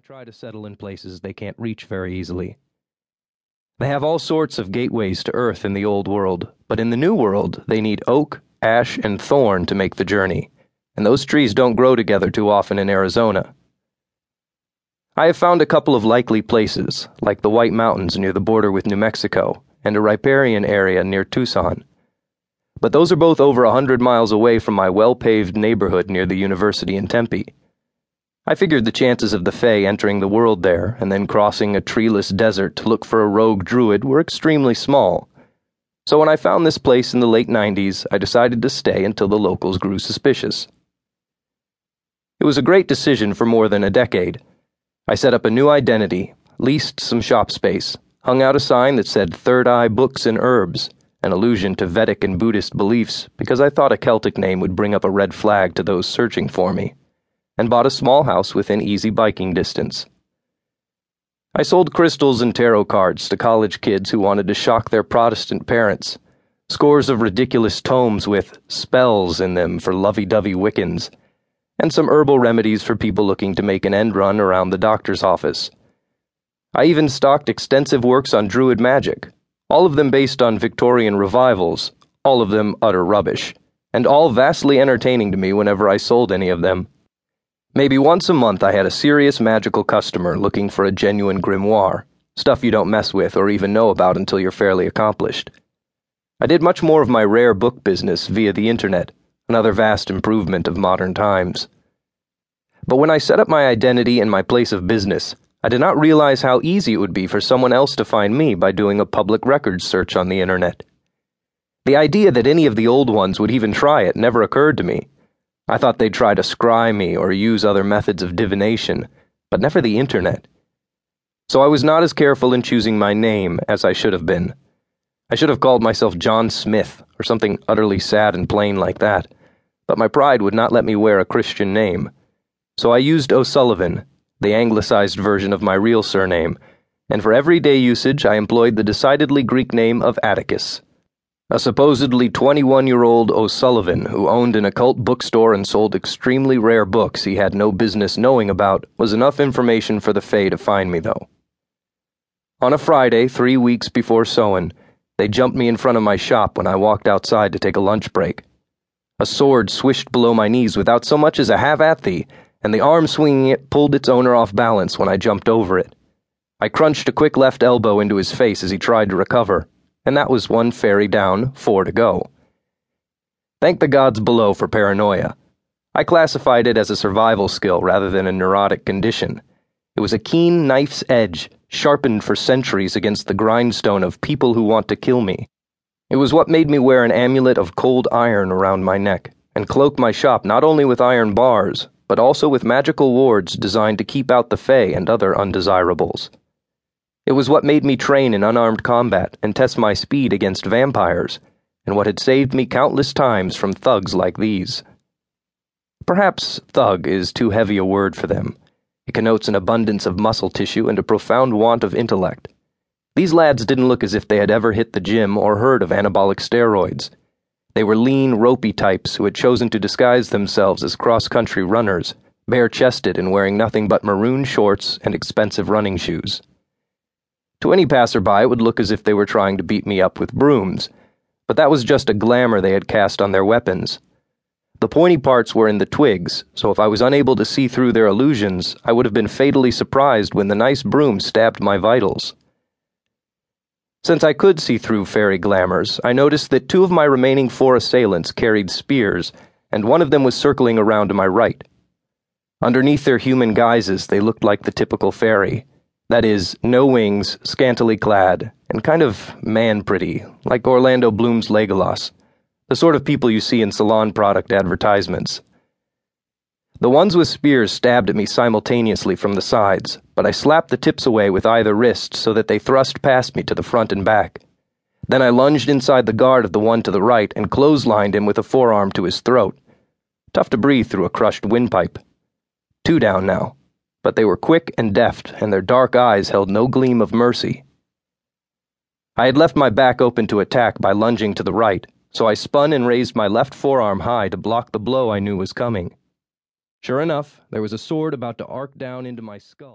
I try to settle in places they can't reach very easily. They have all sorts of gateways to Earth in the old world, but in the new world they need oak, ash, and thorn to make the journey, and those trees don't grow together too often in Arizona. I have found a couple of likely places, like the White Mountains near the border with New Mexico, and a riparian area near Tucson. But those are both over a hundred miles away from my well paved neighborhood near the university in Tempe. I figured the chances of the Fae entering the world there and then crossing a treeless desert to look for a rogue druid were extremely small. So when I found this place in the late 90s, I decided to stay until the locals grew suspicious. It was a great decision for more than a decade. I set up a new identity, leased some shop space, hung out a sign that said Third Eye Books and Herbs, an allusion to Vedic and Buddhist beliefs, because I thought a Celtic name would bring up a red flag to those searching for me and bought a small house within easy biking distance. I sold crystals and tarot cards to college kids who wanted to shock their Protestant parents, scores of ridiculous tomes with spells in them for lovey dovey Wiccans, and some herbal remedies for people looking to make an end run around the doctor's office. I even stocked extensive works on Druid magic, all of them based on Victorian revivals, all of them utter rubbish, and all vastly entertaining to me whenever I sold any of them. Maybe once a month I had a serious magical customer looking for a genuine grimoire, stuff you don't mess with or even know about until you're fairly accomplished. I did much more of my rare book business via the internet, another vast improvement of modern times. But when I set up my identity and my place of business, I did not realize how easy it would be for someone else to find me by doing a public records search on the internet. The idea that any of the old ones would even try it never occurred to me I thought they'd try to scry me or use other methods of divination, but never the internet. So I was not as careful in choosing my name as I should have been. I should have called myself John Smith or something utterly sad and plain like that, but my pride would not let me wear a Christian name. So I used O'Sullivan, the anglicized version of my real surname, and for everyday usage I employed the decidedly Greek name of Atticus. A supposedly 21 year old O'Sullivan who owned an occult bookstore and sold extremely rare books he had no business knowing about was enough information for the Fae to find me, though. On a Friday, three weeks before Samhain, they jumped me in front of my shop when I walked outside to take a lunch break. A sword swished below my knees without so much as a have at thee, and the arm swinging it pulled its owner off balance when I jumped over it. I crunched a quick left elbow into his face as he tried to recover and that was one fairy down, four to go. Thank the gods below for paranoia. I classified it as a survival skill rather than a neurotic condition. It was a keen knife's edge, sharpened for centuries against the grindstone of people who want to kill me. It was what made me wear an amulet of cold iron around my neck and cloak my shop not only with iron bars, but also with magical wards designed to keep out the Fae and other undesirables. It was what made me train in unarmed combat and test my speed against vampires, and what had saved me countless times from thugs like these. Perhaps thug is too heavy a word for them. It connotes an abundance of muscle tissue and a profound want of intellect. These lads didn't look as if they had ever hit the gym or heard of anabolic steroids. They were lean, ropey types who had chosen to disguise themselves as cross country runners, bare chested and wearing nothing but maroon shorts and expensive running shoes. To any passerby, it would look as if they were trying to beat me up with brooms, but that was just a glamour they had cast on their weapons. The pointy parts were in the twigs, so if I was unable to see through their illusions, I would have been fatally surprised when the nice broom stabbed my vitals. Since I could see through fairy glamours, I noticed that two of my remaining four assailants carried spears, and one of them was circling around to my right. Underneath their human guises, they looked like the typical fairy that is, no wings, scantily clad, and kind of man pretty, like Orlando Bloom's Legolas, the sort of people you see in salon product advertisements. The ones with spears stabbed at me simultaneously from the sides, but I slapped the tips away with either wrist so that they thrust past me to the front and back. Then I lunged inside the guard of the one to the right and clotheslined him with a forearm to his throat. Tough to breathe through a crushed windpipe. Two down now but they were quick and deft, and their dark eyes held no gleam of mercy. I had left my back open to attack by lunging to the right, so I spun and raised my left forearm high to block the blow I knew was coming. Sure enough, there was a sword about to arc down into my skull.